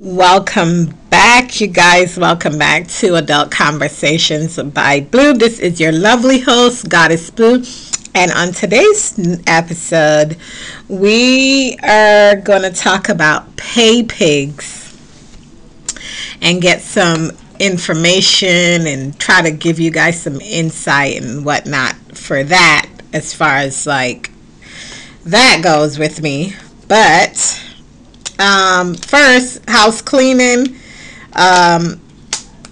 Welcome back, you guys. Welcome back to Adult Conversations by Blue. This is your lovely host, Goddess Blue. And on today's episode, we are going to talk about pay pigs and get some information and try to give you guys some insight and whatnot for that as far as like that goes with me. But um, first, house cleaning. Um,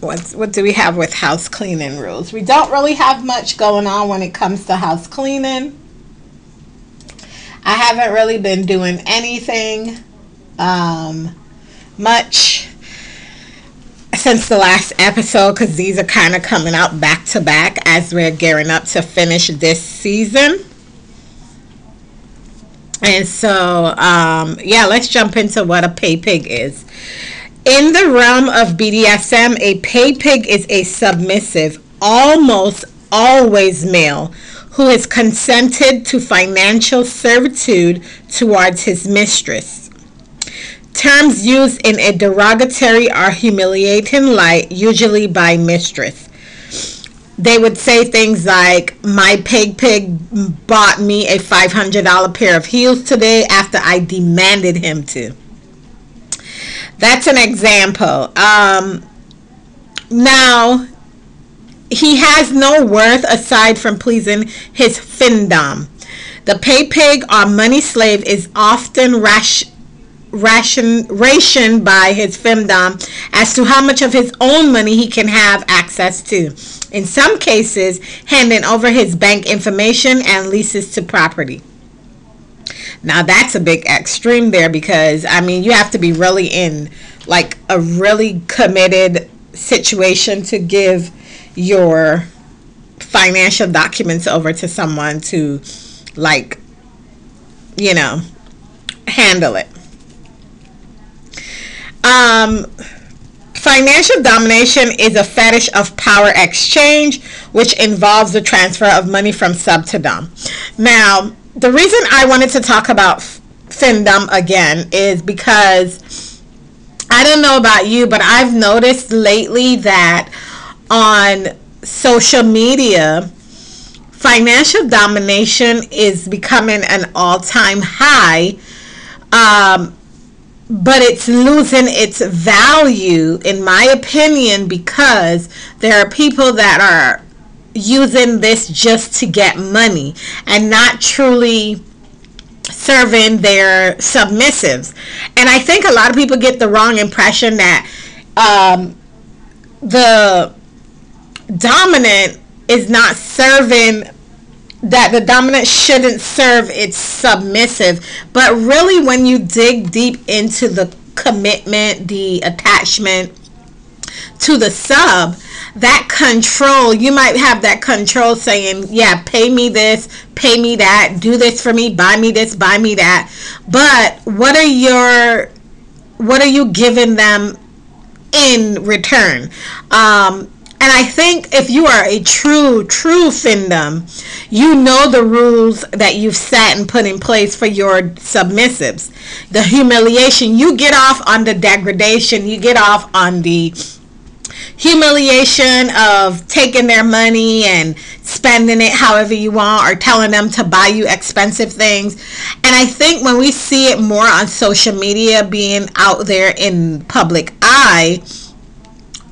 what's, what do we have with house cleaning rules? We don't really have much going on when it comes to house cleaning. I haven't really been doing anything um, much since the last episode because these are kind of coming out back to back as we're gearing up to finish this season. And so, um, yeah, let's jump into what a pay pig is. In the realm of BDSM, a pay pig is a submissive, almost always male, who has consented to financial servitude towards his mistress. Terms used in a derogatory or humiliating light, usually by mistress they would say things like, My pig pig bought me a $500 pair of heels today after I demanded him to. That's an example. Um, now, he has no worth aside from pleasing his findom. The pay pig or money slave is often rash, ration, by his femdom as to how much of his own money he can have access to. In some cases, handing over his bank information and leases to property. Now that's a big extreme there because I mean you have to be really in like a really committed situation to give your financial documents over to someone to like you know handle it um, financial domination is a fetish of power exchange, which involves the transfer of money from sub to dom. Now, the reason I wanted to talk about findom again is because I don't know about you, but I've noticed lately that on social media, financial domination is becoming an all time high. Um, but it's losing its value, in my opinion, because there are people that are using this just to get money and not truly serving their submissives. And I think a lot of people get the wrong impression that um, the dominant is not serving that the dominant shouldn't serve its submissive. But really, when you dig deep into the commitment, the attachment to the sub, that control, you might have that control saying, yeah, pay me this, pay me that, do this for me, buy me this, buy me that. But what are your, what are you giving them in return? Um, and I think if you are a true, true findom, you know the rules that you've set and put in place for your submissives. The humiliation, you get off on the degradation, you get off on the humiliation of taking their money and spending it however you want or telling them to buy you expensive things. And I think when we see it more on social media being out there in public eye,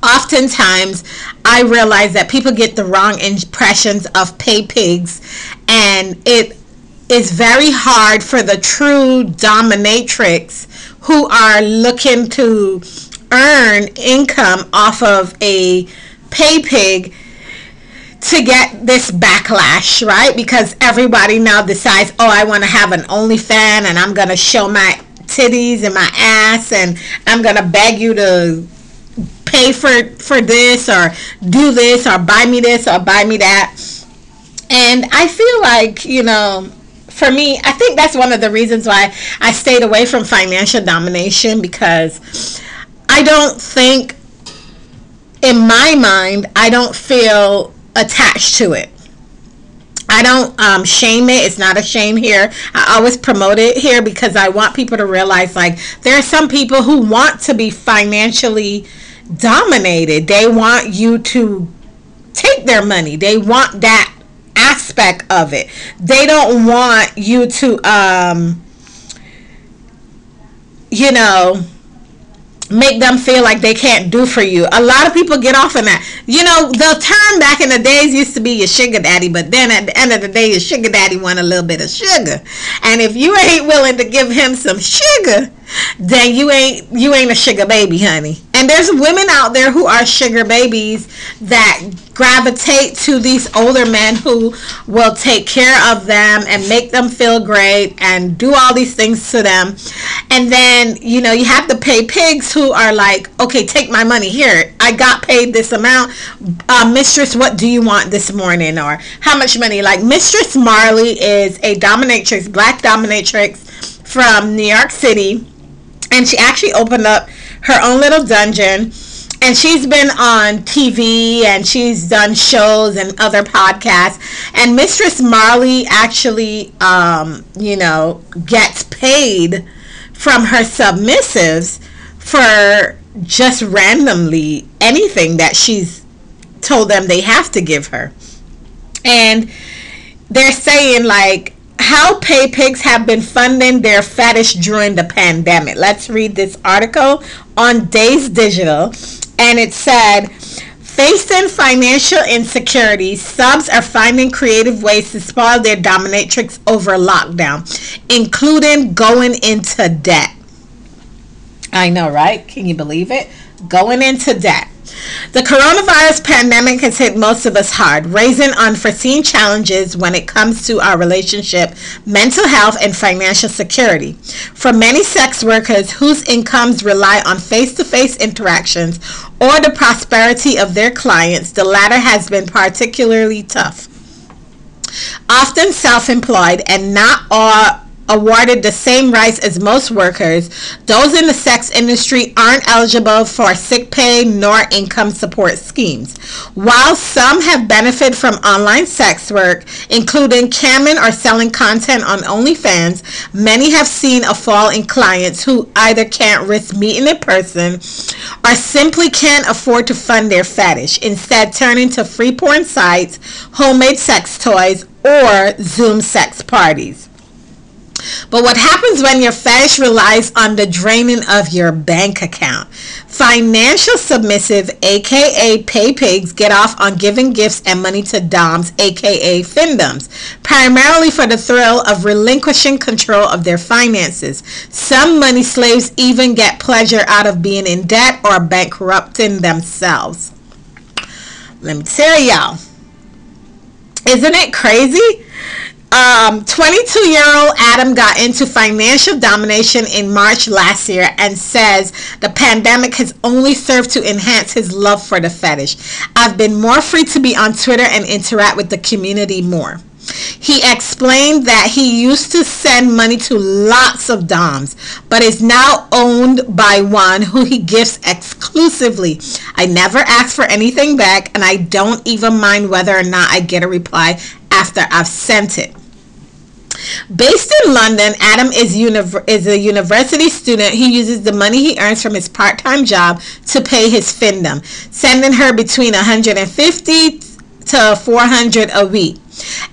oftentimes I realize that people get the wrong impressions of pay pigs, and it is very hard for the true dominatrix who are looking to earn income off of a pay pig to get this backlash, right? Because everybody now decides, oh, I want to have an OnlyFans and I'm going to show my titties and my ass and I'm going to beg you to pay for for this or do this or buy me this or buy me that and i feel like you know for me i think that's one of the reasons why i stayed away from financial domination because i don't think in my mind i don't feel attached to it I don't um, shame it. It's not a shame here. I always promote it here because I want people to realize like there are some people who want to be financially dominated. They want you to take their money. They want that aspect of it. They don't want you to um you know make them feel like they can't do for you. A lot of people get off on that. You know, the term back in the days used to be your sugar daddy, but then at the end of the day, your sugar daddy want a little bit of sugar. And if you ain't willing to give him some sugar, then you ain't you ain't a sugar baby, honey. And there's women out there who are sugar babies that gravitate to these older men who will take care of them and make them feel great and do all these things to them. And then, you know, you have the pay pigs who are like, okay, take my money here. I got paid this amount. Uh, Mistress, what do you want this morning? Or how much money? Like Mistress Marley is a dominatrix, black dominatrix from New York City and she actually opened up her own little dungeon and she's been on TV and she's done shows and other podcasts. And Mistress Marley actually, um, you know, gets paid from her submissives for just randomly anything that she's told them they have to give her. And they're saying, like, how pay pigs have been funding their fetish during the pandemic. Let's read this article on Dazed Digital, and it said. Facing financial insecurity, subs are finding creative ways to spoil their dominatrix over lockdown, including going into debt. I know, right? Can you believe it? Going into debt. The coronavirus pandemic has hit most of us hard, raising unforeseen challenges when it comes to our relationship, mental health, and financial security. For many sex workers whose incomes rely on face to face interactions or the prosperity of their clients, the latter has been particularly tough. Often self employed and not all awarded the same rights as most workers, those in the sex industry aren't eligible for sick pay nor income support schemes. While some have benefited from online sex work, including camming or selling content on OnlyFans, many have seen a fall in clients who either can't risk meeting in person or simply can't afford to fund their fetish, instead turning to free porn sites, homemade sex toys, or Zoom sex parties. But what happens when your fetish relies on the draining of your bank account? Financial submissive, aka pay pigs, get off on giving gifts and money to doms, aka findoms, primarily for the thrill of relinquishing control of their finances. Some money slaves even get pleasure out of being in debt or bankrupting themselves. Let me tell y'all. Isn't it crazy? Um, 22 year old Adam got into financial domination in March last year and says the pandemic has only served to enhance his love for the fetish. I've been more free to be on Twitter and interact with the community more. He explained that he used to send money to lots of DOMs, but is now owned by one who he gifts exclusively. I never ask for anything back, and I don't even mind whether or not I get a reply after I've sent it. Based in London, Adam is, is a university student. He uses the money he earns from his part-time job to pay his findom, sending her between 150 to 400 a week.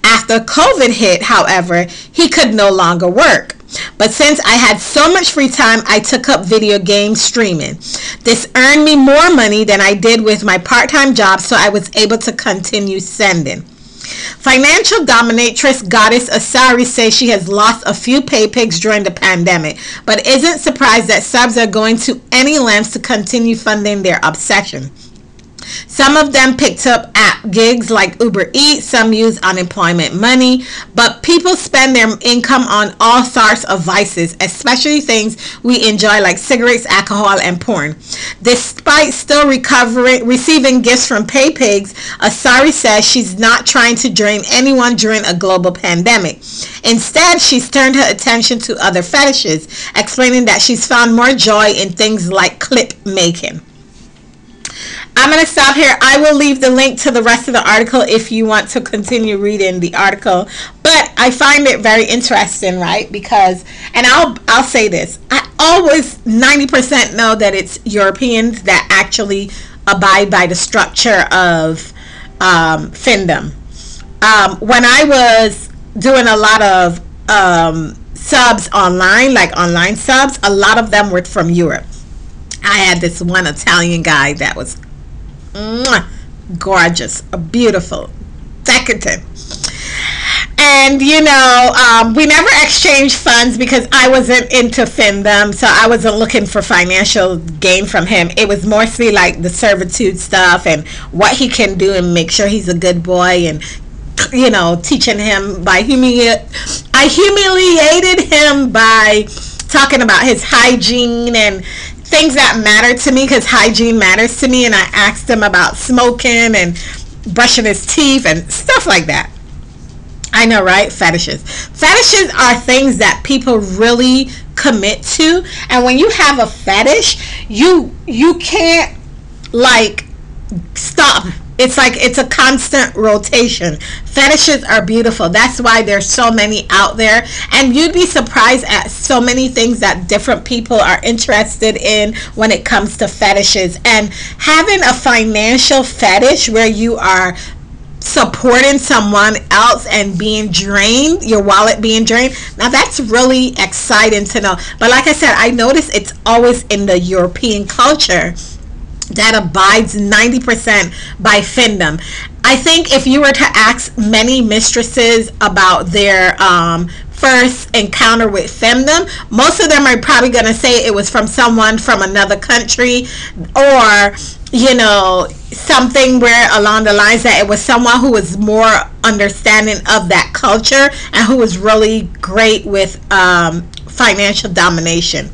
After COVID hit, however, he could no longer work. But since I had so much free time, I took up video game streaming. This earned me more money than I did with my part-time job, so I was able to continue sending. Financial dominatrix goddess Asari says she has lost a few pay pigs during the pandemic, but isn't surprised that subs are going to any lengths to continue funding their obsession. Some of them picked up app gigs like Uber Eats, some use unemployment money, but people spend their income on all sorts of vices, especially things we enjoy like cigarettes, alcohol, and porn. Despite still recovering, receiving gifts from pay pigs, Asari says she's not trying to drain anyone during a global pandemic. Instead, she's turned her attention to other fetishes, explaining that she's found more joy in things like clip making. I'm going to stop here. I will leave the link to the rest of the article if you want to continue reading the article. But I find it very interesting, right? Because, and I'll I'll say this: I always 90% know that it's Europeans that actually abide by the structure of um, Findom. Um, when I was doing a lot of um, subs online, like online subs, a lot of them were from Europe. I had this one Italian guy that was mwah, gorgeous, beautiful, decadent. And you know, um, we never exchanged funds because I wasn't into Findom, so I wasn't looking for financial gain from him. It was mostly like the servitude stuff and what he can do and make sure he's a good boy and you know, teaching him by humiliate. I humiliated him by talking about his hygiene and things that matter to me because hygiene matters to me. And I asked him about smoking and brushing his teeth and stuff like that. I know, right? Fetishes. Fetishes are things that people really commit to, and when you have a fetish, you you can't like stop it's like it's a constant rotation. Fetishes are beautiful. That's why there's so many out there. And you'd be surprised at so many things that different people are interested in when it comes to fetishes. And having a financial fetish where you are supporting someone else and being drained, your wallet being drained. Now that's really exciting to know. But like I said, I notice it's always in the European culture that abides 90% by Findom. I think if you were to ask many mistresses about their um, first encounter with Findom, most of them are probably going to say it was from someone from another country or, you know, something where along the lines that it was someone who was more understanding of that culture and who was really great with um, financial domination.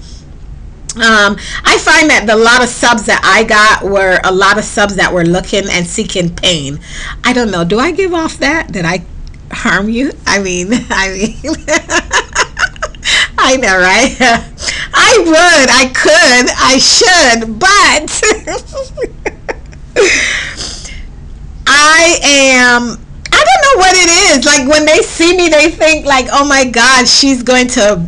Um, I find that the lot of subs that I got were a lot of subs that were looking and seeking pain. I don't know. Do I give off that? Did I harm you? I mean, I mean, I know, right? I would, I could, I should, but I am. I don't know what it is. Like when they see me, they think like, "Oh my God, she's going to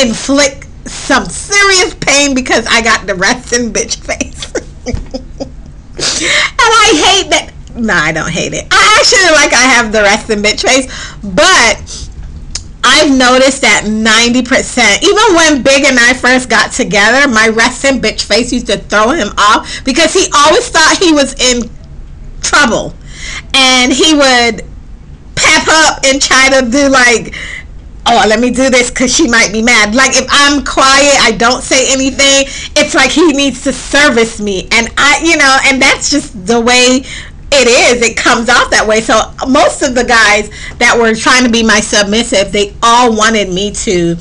inflict some serious pain because I got the resting bitch face. and I hate that. No, I don't hate it. I actually like I have the resting bitch face, but I've noticed that 90%, even when Big and I first got together, my resting bitch face used to throw him off because he always thought he was in trouble. And he would pep up and try to do like oh, let me do this because she might be mad. Like if I'm quiet, I don't say anything, it's like he needs to service me. And I, you know, and that's just the way it is. It comes off that way. So most of the guys that were trying to be my submissive, they all wanted me to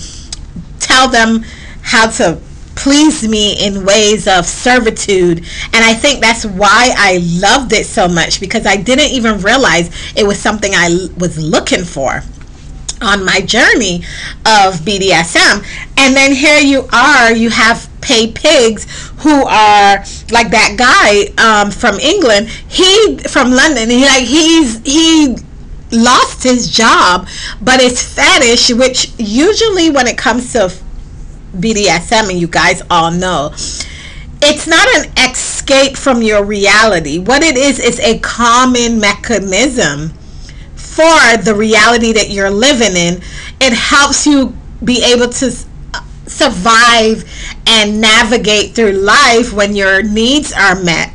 tell them how to please me in ways of servitude and i think that's why i loved it so much because i didn't even realize it was something i was looking for on my journey of BDSM. And then here you are, you have pay pigs who are like that guy um, from England. He from London. He like he's he lost his job, but it's fetish, which usually when it comes to BDSM, and you guys all know, it's not an escape from your reality. What it is is a common mechanism for the reality that you're living in, it helps you be able to uh, survive and navigate through life when your needs are met.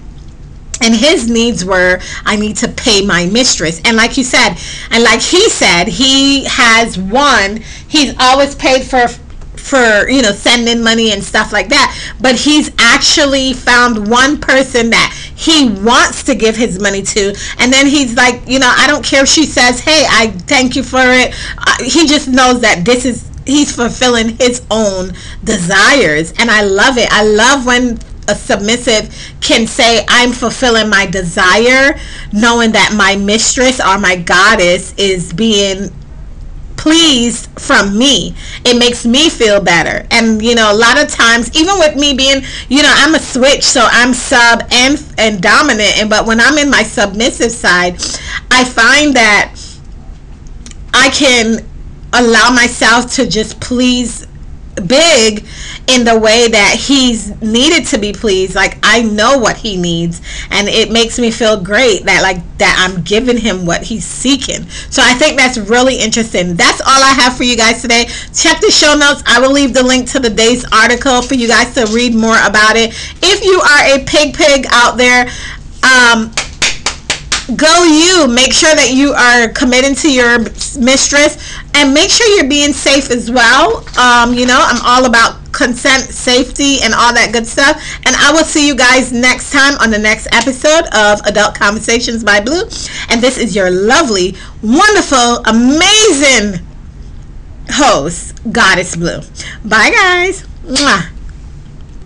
And his needs were i need to pay my mistress. And like you said and like he said he has one he's always paid for for you know sending money and stuff like that. But he's actually found one person that he wants to give his money to and then he's like you know i don't care if she says hey i thank you for it. Uh, he just knows that this is he's fulfilling his own desires and i love it. I love when a submissive can say i'm fulfilling my desire knowing that my mistress or my goddess is being pleased from me. It makes me feel better. And you know a lot of times even with me being you know i'm a switch so i'm sub and and dominant. And but when i'm in my submissive side i find that i can allow myself to just please big in the way that he's needed to be pleased. Like i know what he needs and it makes me feel great that like that i'm giving him what he's seeking. So i think that's really interesting. That's all i have for you guys today. Check the show notes. I will leave the link to the day's article for you guys to read more about it. If you are a pig pig out there um, go you. Make sure that you are committing to your mistress. And make sure you're being safe as well. Um, you know i'm all about consent safety and all that good stuff. And i will see you guys next time on the next episode of adult conversations by blue. And this is your lovely wonderful amazing host goddess blue. Bye guys. Mwah.